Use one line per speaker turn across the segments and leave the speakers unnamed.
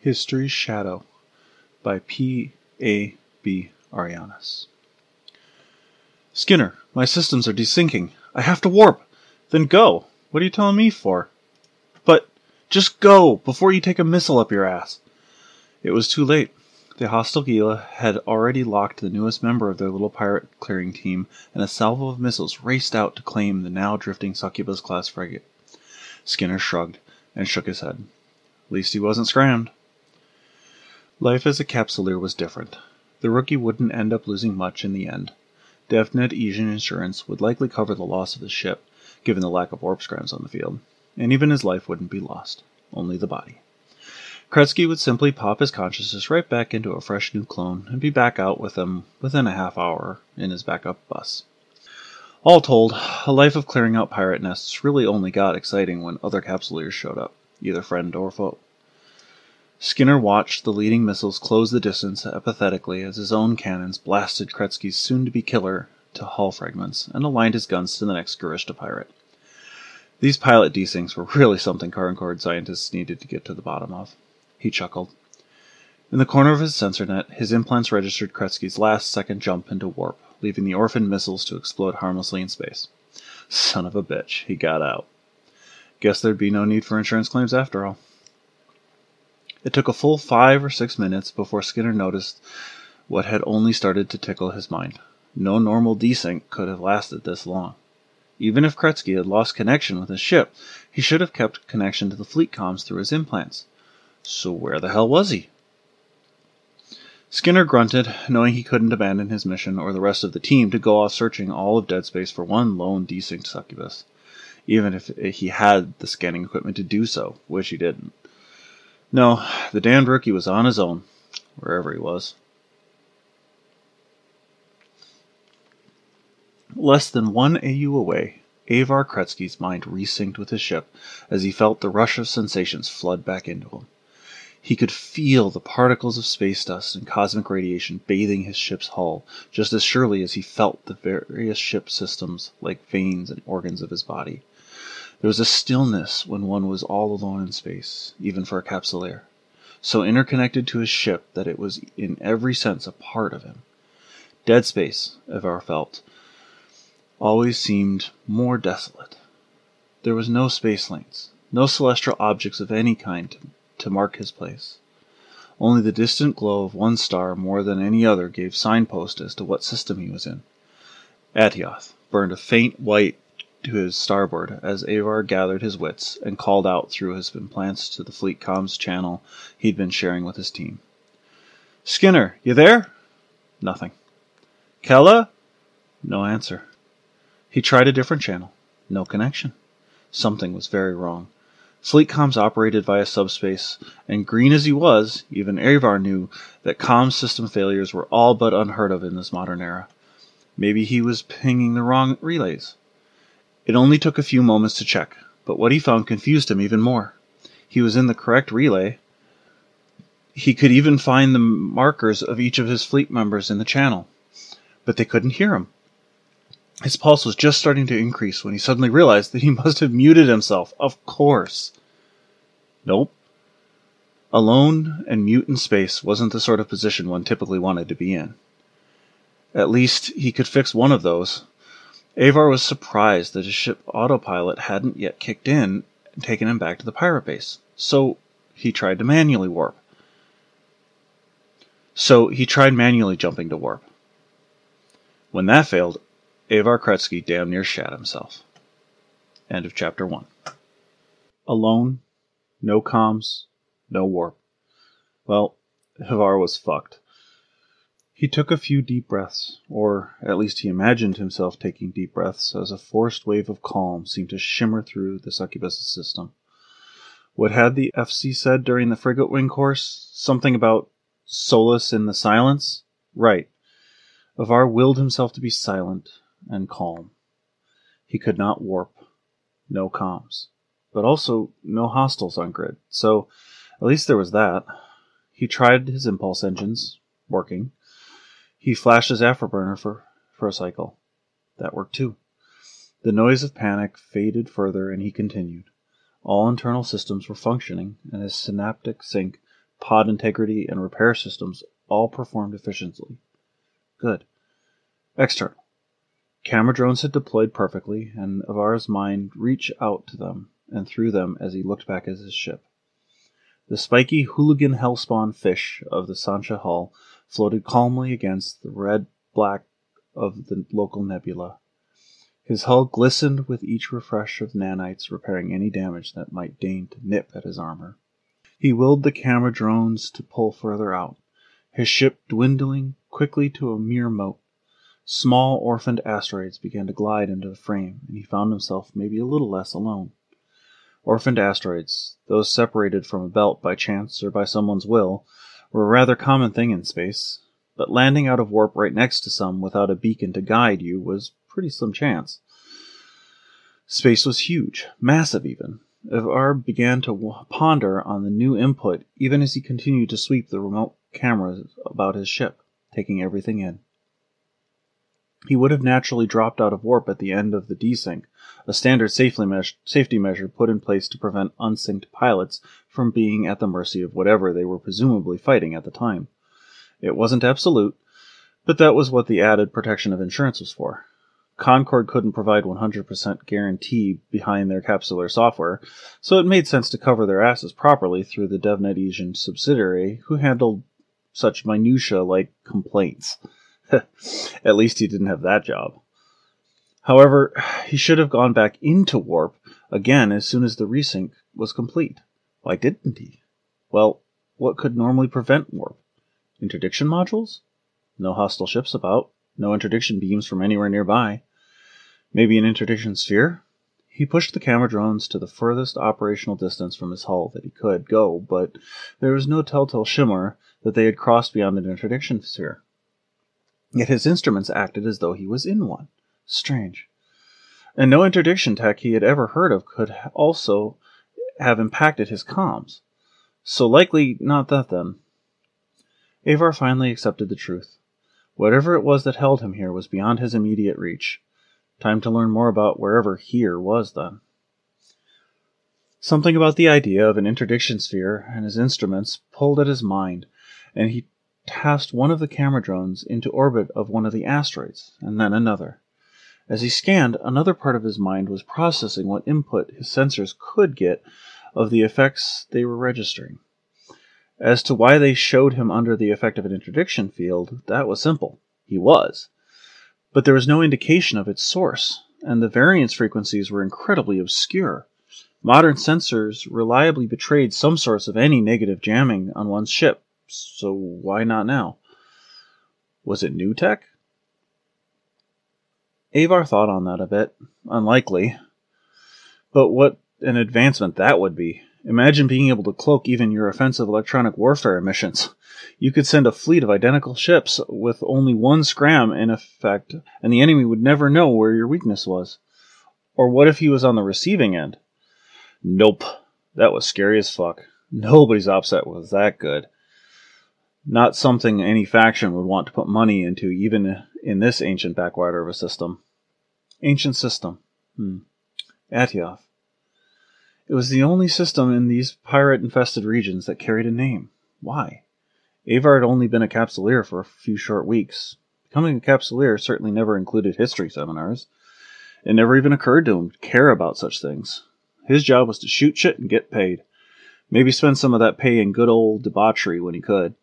History's Shadow by P. A. B. Arianis. Skinner, my systems are desyncing. I have to warp. Then go. What are you telling me for? But just go before you take a missile up your ass. It was too late. The hostile Gila had already locked the newest member of their little pirate clearing team, and a salvo of missiles raced out to claim the now drifting succubus class frigate. Skinner shrugged and shook his head. At least he wasn't scrammed. Life as a capsuleer was different. The rookie wouldn't end up losing much in the end. DevNet Asian Insurance would likely cover the loss of his ship, given the lack of warp scrams on the field, and even his life wouldn't be lost, only the body. Kretsky would simply pop his consciousness right back into a fresh new clone and be back out with him within a half hour in his backup bus. All told, a life of clearing out pirate nests really only got exciting when other capsuleers showed up, either friend or foe. Skinner watched the leading missiles close the distance apathetically as his own cannons blasted Kretsky's soon to be killer to hull fragments and aligned his guns to the next Guristas pirate. These pilot desyncs were really something Concord scientists needed to get to the bottom of. He chuckled. In the corner of his sensor net, his implants registered Kretsky's last second jump into warp, leaving the orphaned missiles to explode harmlessly in space. Son of a bitch, he got out. Guess there'd be no need for insurance claims after all. It took a full five or six minutes before Skinner noticed what had only started to tickle his mind. No normal desync could have lasted this long. Even if Kretsky had lost connection with his ship, he should have kept connection to the fleet comms through his implants. So where the hell was he? Skinner grunted, knowing he couldn't abandon his mission or the rest of the team to go off searching all of dead space for one lone desynced succubus, even if he had the scanning equipment to do so, which he didn't. No, the damned rookie was on his own, wherever he was. Less than one AU away, Avar Kretsky's mind resynced with his ship as he felt the rush of sensations flood back into him. He could feel the particles of space dust and cosmic radiation bathing his ship's hull just as surely as he felt the various ship systems like veins and organs of his body. There was a stillness when one was all alone in space, even for a capsuleer, so interconnected to his ship that it was in every sense a part of him. Dead space, Avar felt, always seemed more desolate. There was no space lanes, no celestial objects of any kind to mark his place. Only the distant glow of one star more than any other gave signpost as to what system he was in. Atioth burned a faint white to his starboard as Avar gathered his wits and called out through his implants to the fleet comms channel he'd been sharing with his team. Skinner, you there? Nothing. Kella? No answer. He tried a different channel. No connection. Something was very wrong. Fleet comms operated via subspace, and green as he was, even Avar knew that comms system failures were all but unheard of in this modern era. Maybe he was pinging the wrong relays. It only took a few moments to check, but what he found confused him even more. He was in the correct relay. He could even find the markers of each of his fleet members in the channel, but they couldn't hear him. His pulse was just starting to increase when he suddenly realized that he must have muted himself. Of course. Nope. Alone and mute in space wasn't the sort of position one typically wanted to be in. At least he could fix one of those. Avar was surprised that his ship autopilot hadn't yet kicked in and taken him back to the pirate base. So he tried to manually warp. So he tried manually jumping to warp. When that failed, Avar Kretsky damn near shat himself. End of chapter 1. Alone, no comms, no warp. Well, Avar was fucked. He took a few deep breaths, or at least he imagined himself taking deep breaths, as a forced wave of calm seemed to shimmer through the succubus system. What had the FC said during the frigate wing course? Something about solace in the silence? Right. Avar willed himself to be silent, and calm. He could not warp, no comms, but also no hostiles on grid, so at least there was that. He tried his impulse engines, working. He flashed his afterburner for, for a cycle. That worked too. The noise of panic faded further, and he continued. All internal systems were functioning, and his synaptic sync pod integrity, and repair systems all performed efficiently. Good. External. Camera drones had deployed perfectly, and Avar's mind reached out to them and through them as he looked back at his ship. The spiky hooligan hellspawn fish of the Sansha hull floated calmly against the red black of the local nebula. His hull glistened with each refresh of nanites repairing any damage that might deign to nip at his armor. He willed the camera drones to pull further out, his ship dwindling quickly to a mere mote. Small orphaned asteroids began to glide into the frame, and he found himself maybe a little less alone. Orphaned asteroids, those separated from a belt by chance or by someone's will, were a rather common thing in space, but landing out of warp right next to some without a beacon to guide you was pretty slim chance. Space was huge, massive even. Avar began to ponder on the new input even as he continued to sweep the remote cameras about his ship, taking everything in. He would have naturally dropped out of warp at the end of the desync, a standard safety measure put in place to prevent unsynced pilots from being at the mercy of whatever they were presumably fighting at the time. It wasn't absolute, but that was what the added protection of insurance was for. Concord couldn't provide 100% guarantee behind their capsular software, so it made sense to cover their asses properly through the DevNet Asian subsidiary who handled such minutiae like complaints. At least he didn't have that job. However, he should have gone back into warp again as soon as the resync was complete. Why didn't he? Well, what could normally prevent warp? Interdiction modules? No hostile ships about, no interdiction beams from anywhere nearby. Maybe an interdiction sphere? He pushed the camera drones to the furthest operational distance from his hull that he could go, but there was no telltale shimmer that they had crossed beyond an interdiction sphere. Yet his instruments acted as though he was in one. Strange. And no interdiction tech he had ever heard of could also have impacted his comms. So likely not that then. Avar finally accepted the truth. Whatever it was that held him here was beyond his immediate reach. Time to learn more about wherever here was then. Something about the idea of an interdiction sphere and his instruments pulled at his mind, and he tasked one of the camera drones into orbit of one of the asteroids, and then another. As he scanned, another part of his mind was processing what input his sensors could get of the effects they were registering. As to why they showed him under the effect of an interdiction field, that was simple. He was. But there was no indication of its source, and the variance frequencies were incredibly obscure. Modern sensors reliably betrayed some source of any negative jamming on one's ship, so why not now? Was it new tech? Avar thought on that a bit. Unlikely. But what an advancement that would be. Imagine being able to cloak even your offensive electronic warfare missions. You could send a fleet of identical ships with only one scram in effect, and the enemy would never know where your weakness was. Or what if he was on the receiving end? Nope. That was scary as fuck. Nobody's OPSEC was that good not something any faction would want to put money into, even in this ancient backwater of a system. Ancient system. Hmm. Atioth. It was the only system in these pirate infested regions that carried a name. Why? Avar had only been a capsuleer for a few short weeks. Becoming a capsuleer certainly never included history seminars. It never even occurred to him to care about such things. His job was to shoot shit and get paid. Maybe spend some of that pay in good old debauchery when he could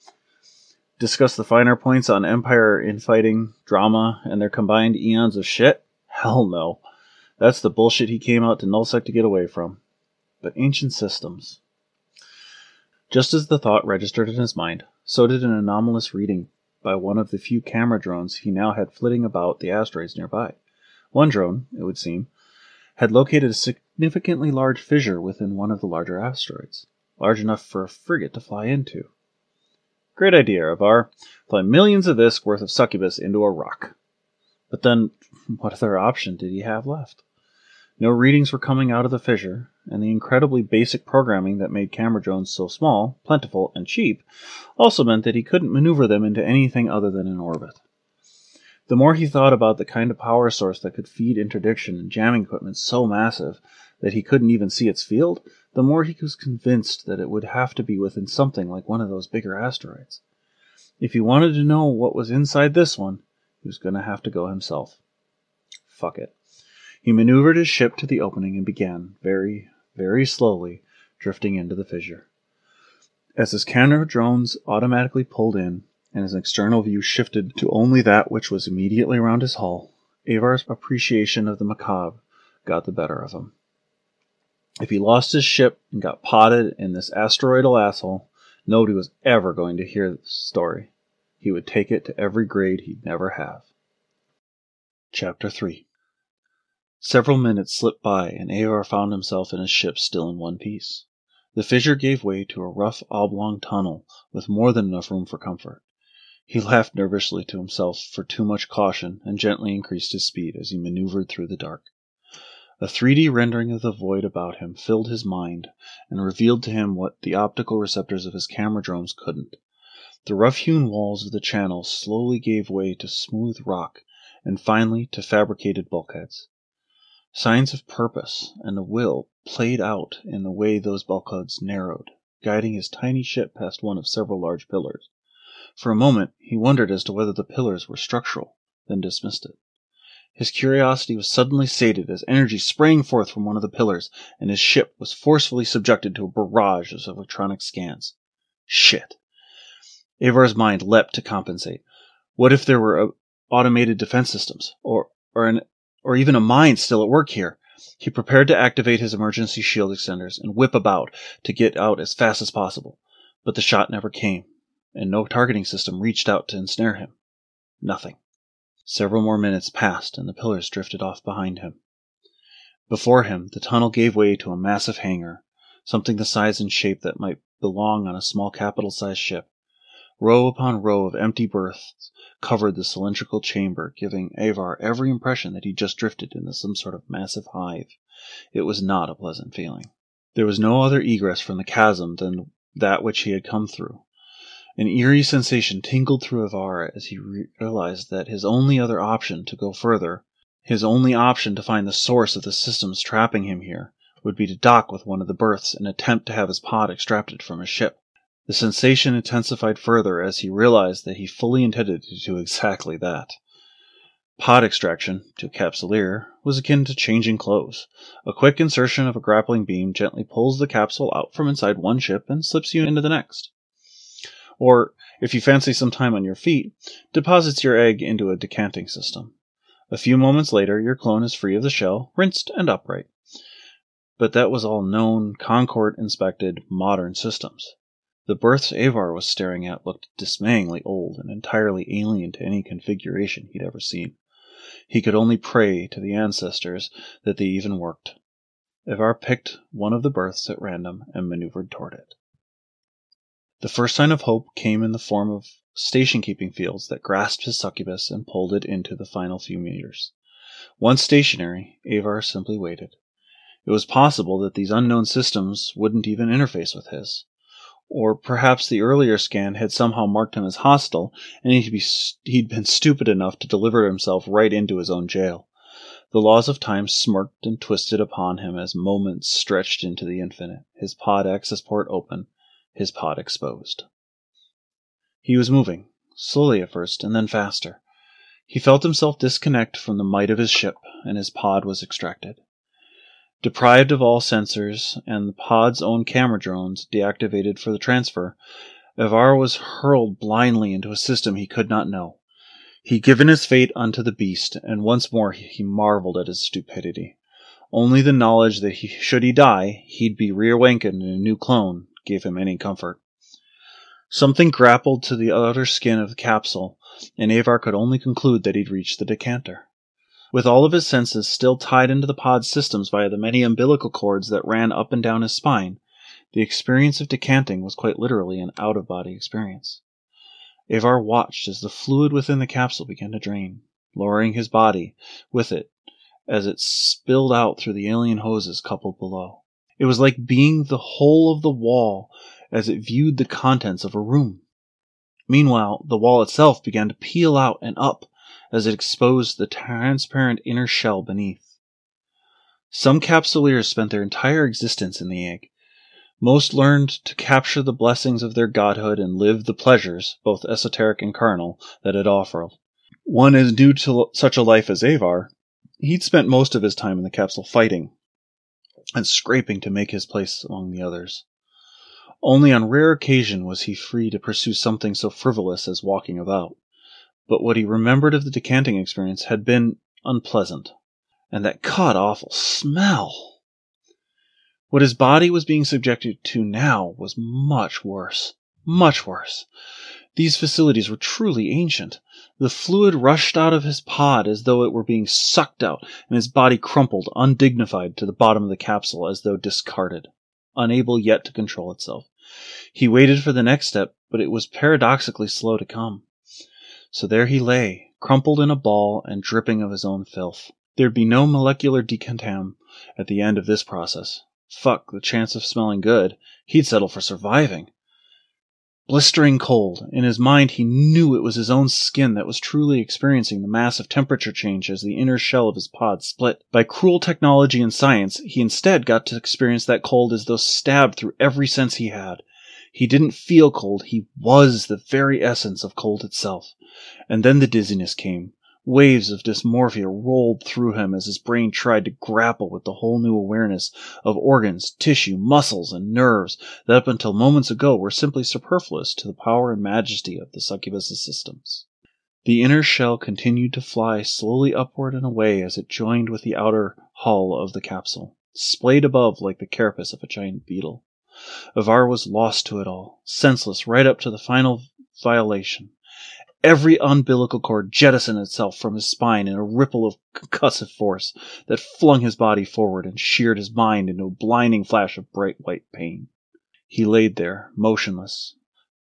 discuss the finer points on Empire infighting, drama, and their combined eons of shit? Hell no. That's the bullshit he came out to Nullsec to get away from. But ancient systems. Just as the thought registered in his mind, so did an anomalous reading by one of the few camera drones he now had flitting about the asteroids nearby. One drone, it would seem, had located a significantly large fissure within one of the larger asteroids, large enough for a frigate to fly into. Great idea, Avar. Fly millions of ISK worth of succubus into a rock. But then, what other option did he have left? No readings were coming out of the fissure, and the incredibly basic programming that made camera drones so small, plentiful, and cheap also meant that he couldn't maneuver them into anything other than an orbit. The more he thought about the kind of power source that could feed interdiction and jamming equipment so massive, that he couldn't even see its field, the more he was convinced that it would have to be within something like one of those bigger asteroids. If he wanted to know what was inside this one, he was going to have to go himself. Fuck it. He maneuvered his ship to the opening and began, very, very slowly, drifting into the fissure. As his camera drones automatically pulled in, and his external view shifted to only that which was immediately around his hull, Avar's appreciation of the macabre got the better of him. If he lost his ship and got podded in this asteroidal asshole, nobody was ever going to hear the story. He would take it to every grade he'd never have. Chapter 3 Several minutes slipped by, and Avar found himself in his ship still in one piece. The fissure gave way to a rough oblong tunnel with more than enough room for comfort. He laughed nervously to himself for too much caution and gently increased his speed as he maneuvered through the dark. A 3D rendering of the void about him filled his mind and revealed to him what the optical receptors of his camera drones couldn't. The rough hewn walls of the channel slowly gave way to smooth rock and finally to fabricated bulkheads. Signs of purpose and a will played out in the way those bulkheads narrowed, guiding his tiny ship past one of several large pillars. For a moment he wondered as to whether the pillars were structural, then dismissed it. His curiosity was suddenly sated as energy sprang forth from one of the pillars, and his ship was forcefully subjected to a barrage of electronic scans. Shit. Avar's mind leapt to compensate. What if there were uh, automated defense systems, or or an or even a mine still at work here? He prepared to activate his emergency shield extenders and whip about to get out as fast as possible. But the shot never came, and no targeting system reached out to ensnare him. Nothing. Several more minutes passed, and the pillars drifted off behind him. Before him, the tunnel gave way to a massive hangar, something the size and shape that might belong on a small capital sized ship. Row upon row of empty berths covered the cylindrical chamber, giving Avar every impression that he just drifted into some sort of massive hive. It was not a pleasant feeling. There was no other egress from the chasm than that which he had come through. An eerie sensation tingled through Avar as he realized that his only other option to go further, his only option to find the source of the systems trapping him here, would be to dock with one of the berths and attempt to have his pod extracted from his ship. The sensation intensified further as he realized that he fully intended to do exactly that. Pod extraction, to a capsuleer, was akin to changing clothes. A quick insertion of a grappling beam gently pulls the capsule out from inside one ship and slips you into the next. Or, if you fancy some time on your feet, deposits your egg into a decanting system. A few moments later, your clone is free of the shell, rinsed and upright. But that was all known, Concord inspected, modern systems. The berths Avar was staring at looked dismayingly old and entirely alien to any configuration he'd ever seen. He could only pray to the ancestors that they even worked. Avar picked one of the berths at random and maneuvered toward it. The first sign of hope came in the form of station keeping fields that grasped his succubus and pulled it into the final few meters. Once stationary, Avar simply waited. It was possible that these unknown systems wouldn't even interface with his. Or perhaps the earlier scan had somehow marked him as hostile, and he'd, be, he'd been stupid enough to deliver himself right into his own jail. The laws of time smirked and twisted upon him as moments stretched into the infinite, his pod access port open, his pod exposed. He was moving, slowly at first, and then faster. He felt himself disconnect from the might of his ship, and his pod was extracted. Deprived of all sensors and the pod's own camera drones deactivated for the transfer, Avar was hurled blindly into a system he could not know. He'd given his fate unto the beast, and once more he marveled at his stupidity. Only the knowledge that he, should he die, he'd be reawakened in a new clone gave him any comfort. Something grappled to the outer skin of the capsule, and Avar could only conclude that he'd reached the decanter. With all of his senses still tied into the pod's systems via the many umbilical cords that ran up and down his spine, the experience of decanting was quite literally an out of body experience. Avar watched as the fluid within the capsule began to drain, lowering his body with it as it spilled out through the alien hoses coupled below. It was like being the whole of the wall as it viewed the contents of a room. Meanwhile, the wall itself began to peel out and up as it exposed the transparent inner shell beneath. Some capsuleers spent their entire existence in the egg. Most learned to capture the blessings of their godhood and live the pleasures, both esoteric and carnal, that it offered. One is due to such a life as Avar. He'd spent most of his time in the capsule fighting and scraping to make his place among the others. Only on rare occasion was he free to pursue something so frivolous as walking about. But what he remembered of the decanting experience had been unpleasant. And that god awful smell! What his body was being subjected to now was much worse. Much worse. These facilities were truly ancient. The fluid rushed out of his pod as though it were being sucked out, and his body crumpled, undignified, to the bottom of the capsule as though discarded, unable yet to control itself. He waited for the next step, but it was paradoxically slow to come. So there he lay, crumpled in a ball and dripping of his own filth. There'd be no molecular decontam at the end of this process. Fuck the chance of smelling good. He'd settle for surviving. Blistering cold. In his mind, he knew it was his own skin that was truly experiencing the massive temperature change as the inner shell of his pod split. By cruel technology and science, he instead got to experience that cold as though stabbed through every sense he had. He didn't feel cold, he was the very essence of cold itself. And then the dizziness came. Waves of dysmorphia rolled through him as his brain tried to grapple with the whole new awareness of organs, tissue, muscles, and nerves that up until moments ago were simply superfluous to the power and majesty of the succubus's systems. The inner shell continued to fly slowly upward and away as it joined with the outer hull of the capsule, splayed above like the carapace of a giant beetle. Avar was lost to it all, senseless right up to the final violation. Every umbilical cord jettisoned itself from his spine in a ripple of concussive force that flung his body forward and sheared his mind into a blinding flash of bright white pain. He laid there, motionless,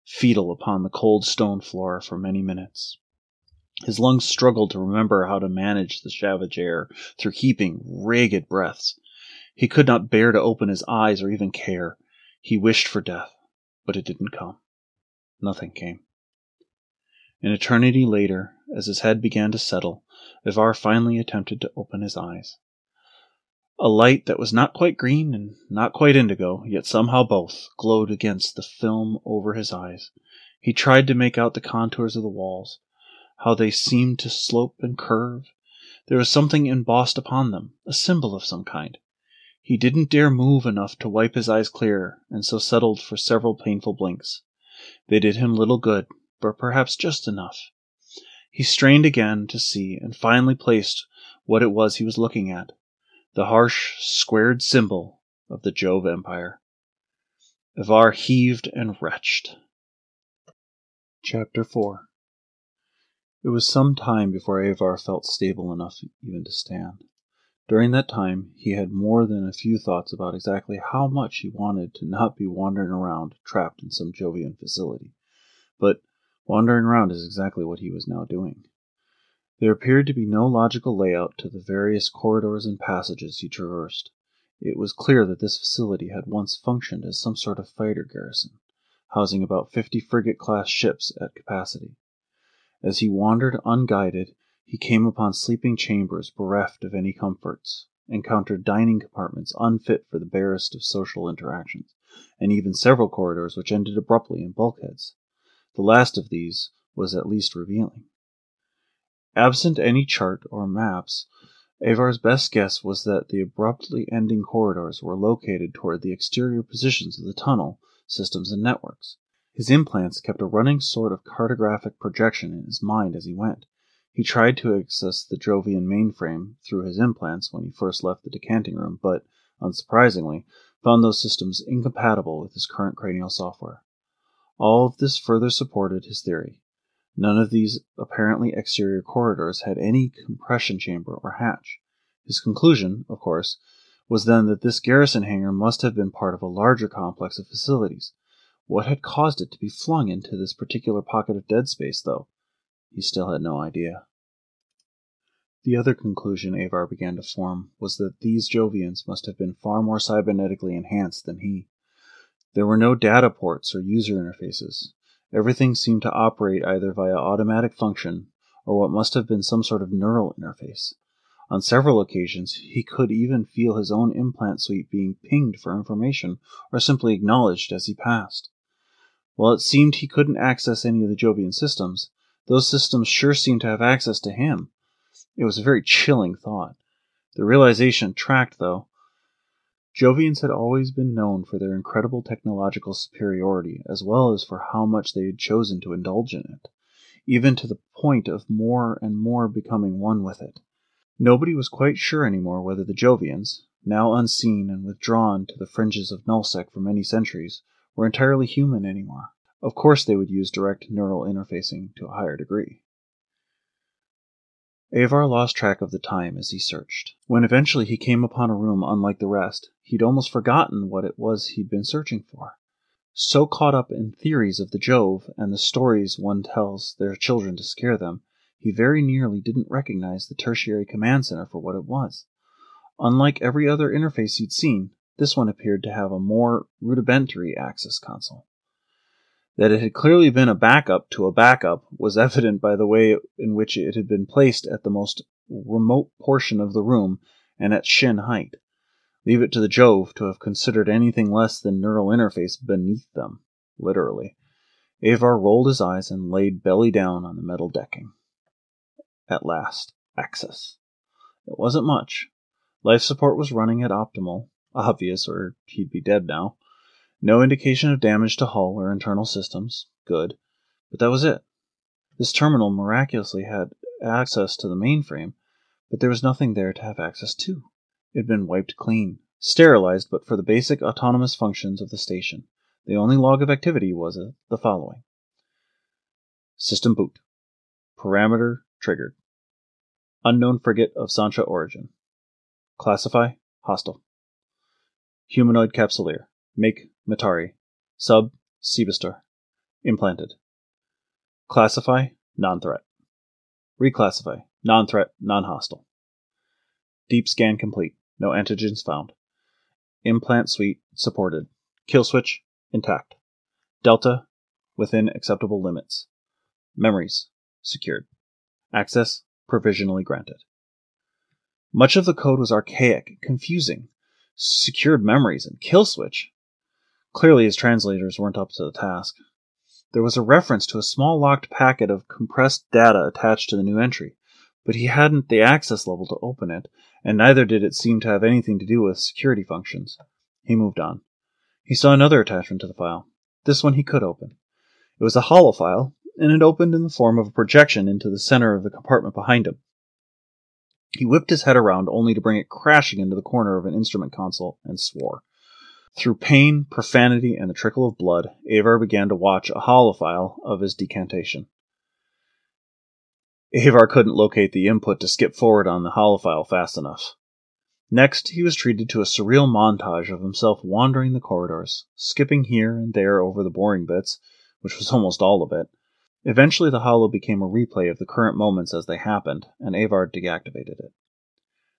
fetal upon the cold stone floor for many minutes. His lungs struggled to remember how to manage the savage air through heaping, ragged breaths. He could not bear to open his eyes or even care. He wished for death, but it didn't come. Nothing came. An eternity later, as his head began to settle, Ivar finally attempted to open his eyes. A light that was not quite green and not quite indigo, yet somehow both, glowed against the film over his eyes. He tried to make out the contours of the walls, how they seemed to slope and curve. There was something embossed upon them, a symbol of some kind. He didn't dare move enough to wipe his eyes clear, and so settled for several painful blinks. They did him little good, but perhaps just enough. He strained again to see and finally placed what it was he was looking at the harsh, squared symbol of the Jove Empire. Ivar heaved and retched. Chapter 4 It was some time before Avar felt stable enough even to stand. During that time, he had more than a few thoughts about exactly how much he wanted to not be wandering around trapped in some Jovian facility. But Wandering around is exactly what he was now doing. There appeared to be no logical layout to the various corridors and passages he traversed. It was clear that this facility had once functioned as some sort of fighter garrison, housing about fifty frigate class ships at capacity. As he wandered unguided, he came upon sleeping chambers bereft of any comforts, encountered dining compartments unfit for the barest of social interactions, and even several corridors which ended abruptly in bulkheads. The last of these was at least revealing. Absent any chart or maps, Avar's best guess was that the abruptly ending corridors were located toward the exterior positions of the tunnel systems and networks. His implants kept a running sort of cartographic projection in his mind as he went. He tried to access the Jovian mainframe through his implants when he first left the decanting room, but, unsurprisingly, found those systems incompatible with his current cranial software. All of this further supported his theory. None of these apparently exterior corridors had any compression chamber or hatch. His conclusion, of course, was then that this garrison hangar must have been part of a larger complex of facilities. What had caused it to be flung into this particular pocket of dead space, though? He still had no idea. The other conclusion Avar began to form was that these Jovians must have been far more cybernetically enhanced than he. There were no data ports or user interfaces. Everything seemed to operate either via automatic function or what must have been some sort of neural interface. On several occasions, he could even feel his own implant suite being pinged for information or simply acknowledged as he passed. While it seemed he couldn't access any of the Jovian systems, those systems sure seemed to have access to him. It was a very chilling thought. The realization tracked, though. Jovians had always been known for their incredible technological superiority, as well as for how much they had chosen to indulge in it, even to the point of more and more becoming one with it. Nobody was quite sure anymore whether the Jovians, now unseen and withdrawn to the fringes of Nullsec for many centuries, were entirely human anymore. Of course, they would use direct neural interfacing to a higher degree. Avar lost track of the time as he searched. When eventually he came upon a room unlike the rest, he'd almost forgotten what it was he'd been searching for. So caught up in theories of the Jove and the stories one tells their children to scare them, he very nearly didn't recognize the tertiary command center for what it was. Unlike every other interface he'd seen, this one appeared to have a more rudimentary access console. That it had clearly been a backup to a backup was evident by the way in which it had been placed at the most remote portion of the room and at shin height. Leave it to the Jove to have considered anything less than neural interface beneath them, literally. Avar rolled his eyes and laid belly down on the metal decking. At last, access. It wasn't much. Life support was running at optimal, obvious, or he'd be dead now. No indication of damage to hull or internal systems. Good. But that was it. This terminal miraculously had access to the mainframe, but there was nothing there to have access to. It had been wiped clean, sterilized but for the basic autonomous functions of the station. The only log of activity was uh, the following System boot. Parameter triggered. Unknown frigate of Sansha origin. Classify hostile. Humanoid capsuleer. Make Matari. Sub Sebiestor. Implanted. Classify non threat. Reclassify non threat, non hostile. Deep scan complete. No antigens found. Implant suite supported. Kill switch intact. Delta within acceptable limits. Memories secured. Access provisionally granted. Much of the code was archaic, confusing. Secured memories and kill switch Clearly, his translators weren't up to the task. There was a reference to a small locked packet of compressed data attached to the new entry, but he hadn't the access level to open it, and neither did it seem to have anything to do with security functions. He moved on. He saw another attachment to the file. This one he could open. It was a hollow file, and it opened in the form of a projection into the center of the compartment behind him. He whipped his head around only to bring it crashing into the corner of an instrument console and swore. Through pain, profanity, and the trickle of blood, Avar began to watch a holofile of his decantation. Avar couldn't locate the input to skip forward on the holofile fast enough. Next, he was treated to a surreal montage of himself wandering the corridors, skipping here and there over the boring bits, which was almost all of it. Eventually, the holo became a replay of the current moments as they happened, and Avar deactivated it.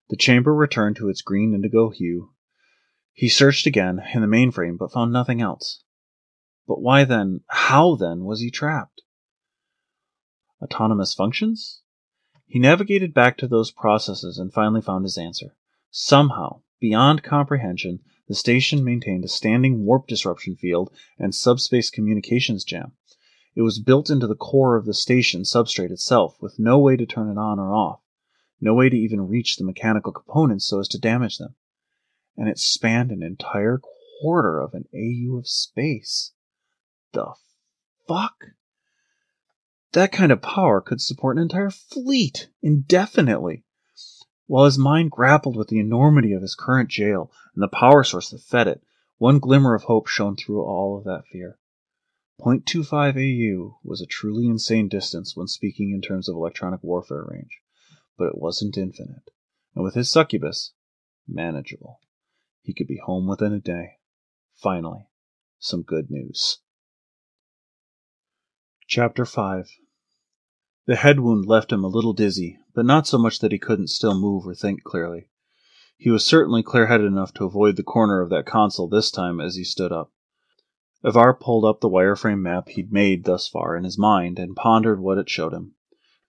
The chamber returned to its green indigo hue, he searched again in the mainframe but found nothing else. But why then, how then, was he trapped? Autonomous functions? He navigated back to those processes and finally found his answer. Somehow, beyond comprehension, the station maintained a standing warp disruption field and subspace communications jam. It was built into the core of the station substrate itself, with no way to turn it on or off, no way to even reach the mechanical components so as to damage them and it spanned an entire quarter of an AU of space. The fuck? That kind of power could support an entire fleet indefinitely. While his mind grappled with the enormity of his current jail and the power source that fed it, one glimmer of hope shone through all of that fear. 0.25 AU was a truly insane distance when speaking in terms of electronic warfare range, but it wasn't infinite, and with his succubus, manageable. He could be home within a day. Finally, some good news. Chapter 5 The head wound left him a little dizzy, but not so much that he couldn't still move or think clearly. He was certainly clear headed enough to avoid the corner of that console this time as he stood up. Avar pulled up the wireframe map he'd made thus far in his mind and pondered what it showed him.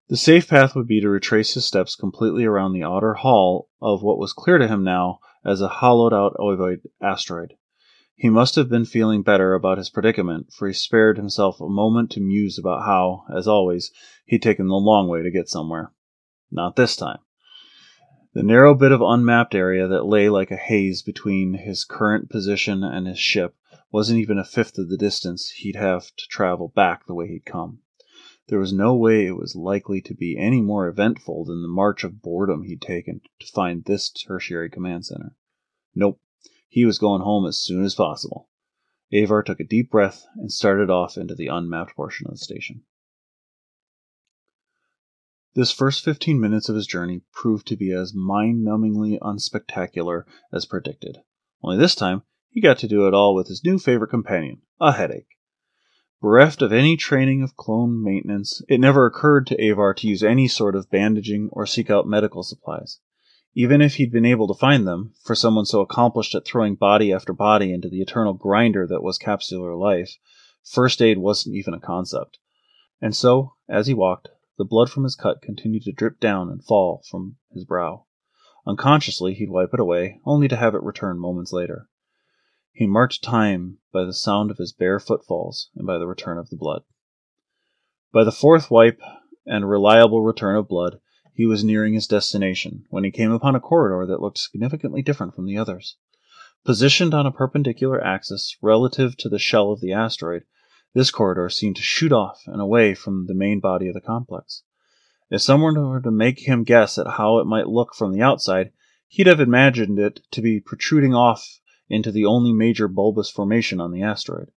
The safe path would be to retrace his steps completely around the outer hull of what was clear to him now as a hollowed out ovoid asteroid. He must have been feeling better about his predicament, for he spared himself a moment to muse about how, as always, he'd taken the long way to get somewhere. Not this time. The narrow bit of unmapped area that lay like a haze between his current position and his ship wasn't even a fifth of the distance he'd have to travel back the way he'd come. There was no way it was likely to be any more eventful than the march of boredom he'd taken to find this tertiary command center. Nope, he was going home as soon as possible. Avar took a deep breath and started off into the unmapped portion of the station. This first 15 minutes of his journey proved to be as mind numbingly unspectacular as predicted. Only this time, he got to do it all with his new favorite companion, a headache. Bereft of any training of clone maintenance, it never occurred to Avar to use any sort of bandaging or seek out medical supplies. Even if he'd been able to find them, for someone so accomplished at throwing body after body into the eternal grinder that was capsular life, first aid wasn't even a concept. And so, as he walked, the blood from his cut continued to drip down and fall from his brow. Unconsciously, he'd wipe it away, only to have it return moments later. He marked time by the sound of his bare footfalls and by the return of the blood. By the fourth wipe and reliable return of blood, he was nearing his destination when he came upon a corridor that looked significantly different from the others. Positioned on a perpendicular axis relative to the shell of the asteroid, this corridor seemed to shoot off and away from the main body of the complex. If someone were to make him guess at how it might look from the outside, he'd have imagined it to be protruding off into the only major bulbous formation on the asteroid.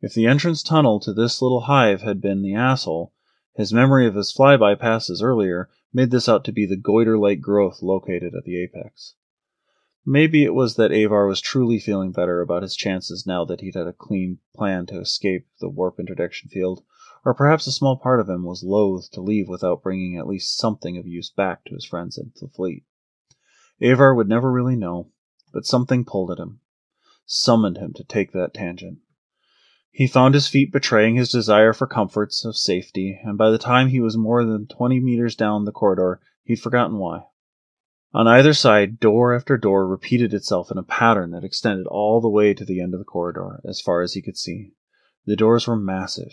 If the entrance tunnel to this little hive had been the asshole, his memory of his flyby passes earlier made this out to be the goiter like growth located at the apex. Maybe it was that Avar was truly feeling better about his chances now that he'd had a clean plan to escape the warp interdiction field, or perhaps a small part of him was loath to leave without bringing at least something of use back to his friends in the fleet. Avar would never really know, but something pulled at him, summoned him to take that tangent. He found his feet betraying his desire for comforts of safety, and by the time he was more than twenty meters down the corridor, he'd forgotten why. On either side, door after door repeated itself in a pattern that extended all the way to the end of the corridor, as far as he could see. The doors were massive,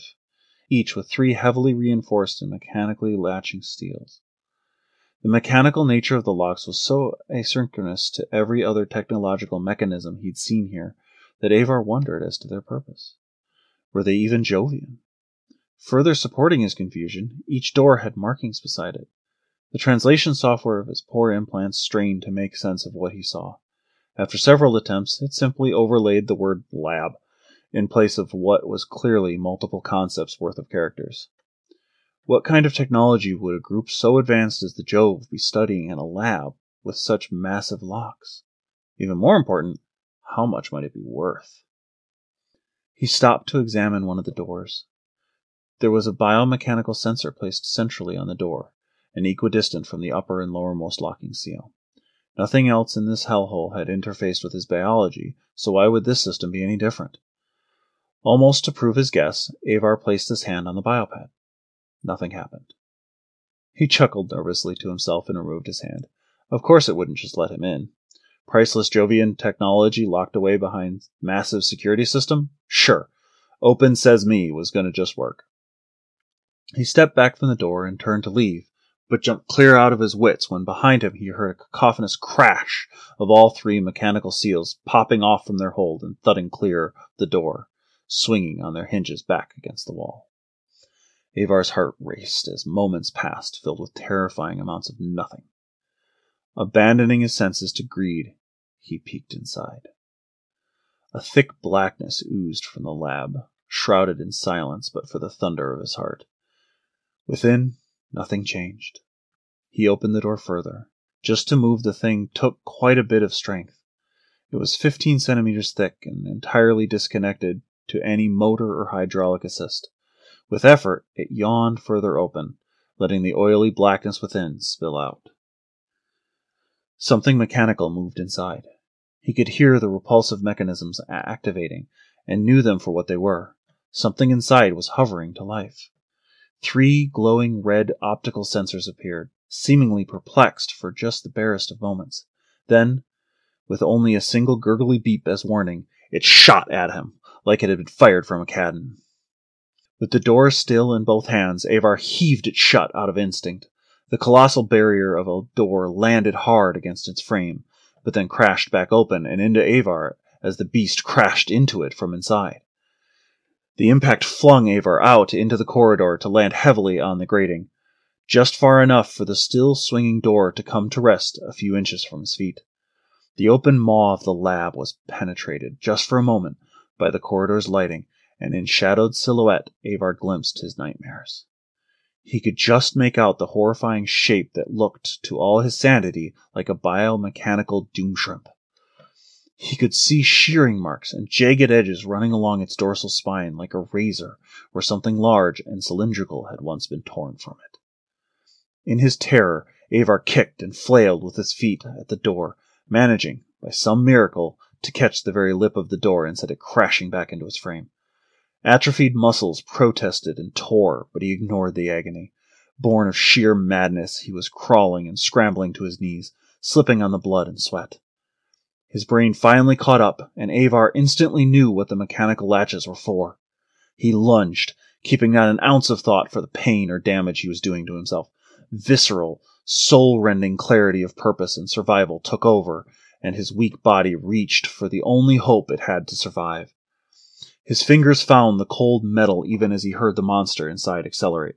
each with three heavily reinforced and mechanically latching steels. The mechanical nature of the locks was so asynchronous to every other technological mechanism he'd seen here that Avar wondered as to their purpose. Were they even Jovian? Further supporting his confusion, each door had markings beside it, the translation software of his poor implants strained to make sense of what he saw. After several attempts, it simply overlaid the word lab in place of what was clearly multiple concepts worth of characters. What kind of technology would a group so advanced as the Jove be studying in a lab with such massive locks? Even more important, how much might it be worth? He stopped to examine one of the doors. There was a biomechanical sensor placed centrally on the door, and equidistant from the upper and lowermost locking seal. Nothing else in this hellhole had interfaced with his biology, so why would this system be any different? Almost to prove his guess, Avar placed his hand on the biopad. Nothing happened. He chuckled nervously to himself and removed his hand. Of course it wouldn't just let him in. Priceless Jovian technology locked away behind massive security system? Sure. Open says me was going to just work. He stepped back from the door and turned to leave, but jumped clear out of his wits when behind him he heard a cacophonous crash of all three mechanical seals popping off from their hold and thudding clear the door, swinging on their hinges back against the wall. Avar's heart raced as moments passed filled with terrifying amounts of nothing. Abandoning his senses to greed, he peeked inside. A thick blackness oozed from the lab, shrouded in silence but for the thunder of his heart. Within, Nothing changed. He opened the door further. Just to move the thing took quite a bit of strength. It was 15 centimeters thick and entirely disconnected to any motor or hydraulic assist. With effort, it yawned further open, letting the oily blackness within spill out. Something mechanical moved inside. He could hear the repulsive mechanisms activating and knew them for what they were. Something inside was hovering to life. Three glowing red optical sensors appeared, seemingly perplexed for just the barest of moments. Then, with only a single gurgly beep as warning, it shot at him, like it had been fired from a cannon. With the door still in both hands, Avar heaved it shut out of instinct. The colossal barrier of a door landed hard against its frame, but then crashed back open and into Avar as the beast crashed into it from inside. The impact flung Avar out into the corridor to land heavily on the grating, just far enough for the still swinging door to come to rest a few inches from his feet. The open maw of the lab was penetrated, just for a moment, by the corridor's lighting, and in shadowed silhouette Avar glimpsed his nightmares. He could just make out the horrifying shape that looked, to all his sanity, like a biomechanical doom shrimp. He could see shearing marks and jagged edges running along its dorsal spine like a razor where something large and cylindrical had once been torn from it. In his terror, Avar kicked and flailed with his feet at the door, managing, by some miracle, to catch the very lip of the door and send it crashing back into its frame. Atrophied muscles protested and tore, but he ignored the agony. Born of sheer madness, he was crawling and scrambling to his knees, slipping on the blood and sweat. His brain finally caught up, and Avar instantly knew what the mechanical latches were for. He lunged, keeping not an ounce of thought for the pain or damage he was doing to himself. Visceral, soul rending clarity of purpose and survival took over, and his weak body reached for the only hope it had to survive. His fingers found the cold metal even as he heard the monster inside accelerate.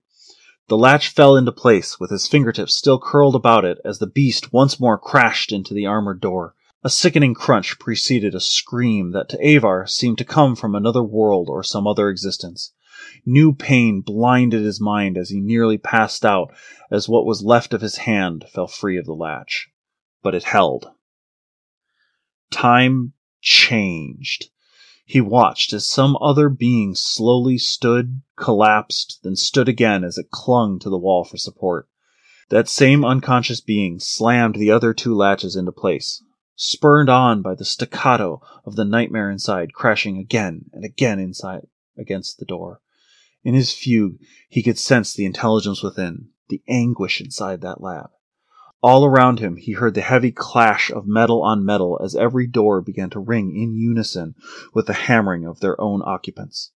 The latch fell into place, with his fingertips still curled about it as the beast once more crashed into the armored door. A sickening crunch preceded a scream that to Avar seemed to come from another world or some other existence. New pain blinded his mind as he nearly passed out as what was left of his hand fell free of the latch. But it held. Time changed. He watched as some other being slowly stood, collapsed, then stood again as it clung to the wall for support. That same unconscious being slammed the other two latches into place, spurred on by the staccato of the nightmare inside, crashing again and again inside against the door. In his fugue, he could sense the intelligence within, the anguish inside that lab. All around him, he heard the heavy clash of metal on metal as every door began to ring in unison with the hammering of their own occupants.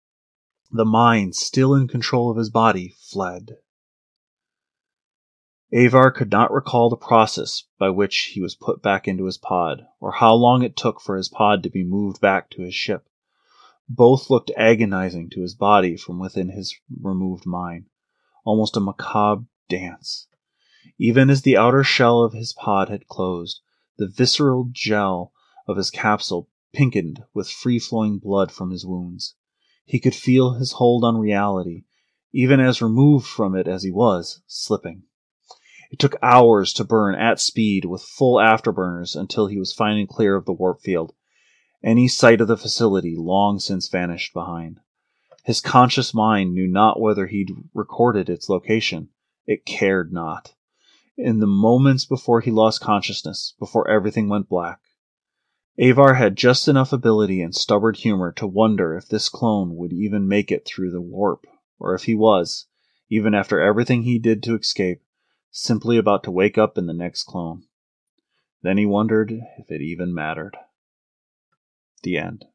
The mind, still in control of his body, fled. Avar could not recall the process by which he was put back into his pod, or how long it took for his pod to be moved back to his ship. Both looked agonizing to his body from within his removed mind, almost a macabre dance. Even as the outer shell of his pod had closed, the visceral gel of his capsule pinkened with free flowing blood from his wounds. He could feel his hold on reality, even as removed from it as he was, slipping. It took hours to burn at speed with full afterburners until he was finally clear of the warp field. Any sight of the facility long since vanished behind. His conscious mind knew not whether he'd recorded its location. It cared not. In the moments before he lost consciousness, before everything went black, Avar had just enough ability and stubborn humor to wonder if this clone would even make it through the warp, or if he was, even after everything he did to escape, simply about to wake up in the next clone. Then he wondered if it even mattered. The end.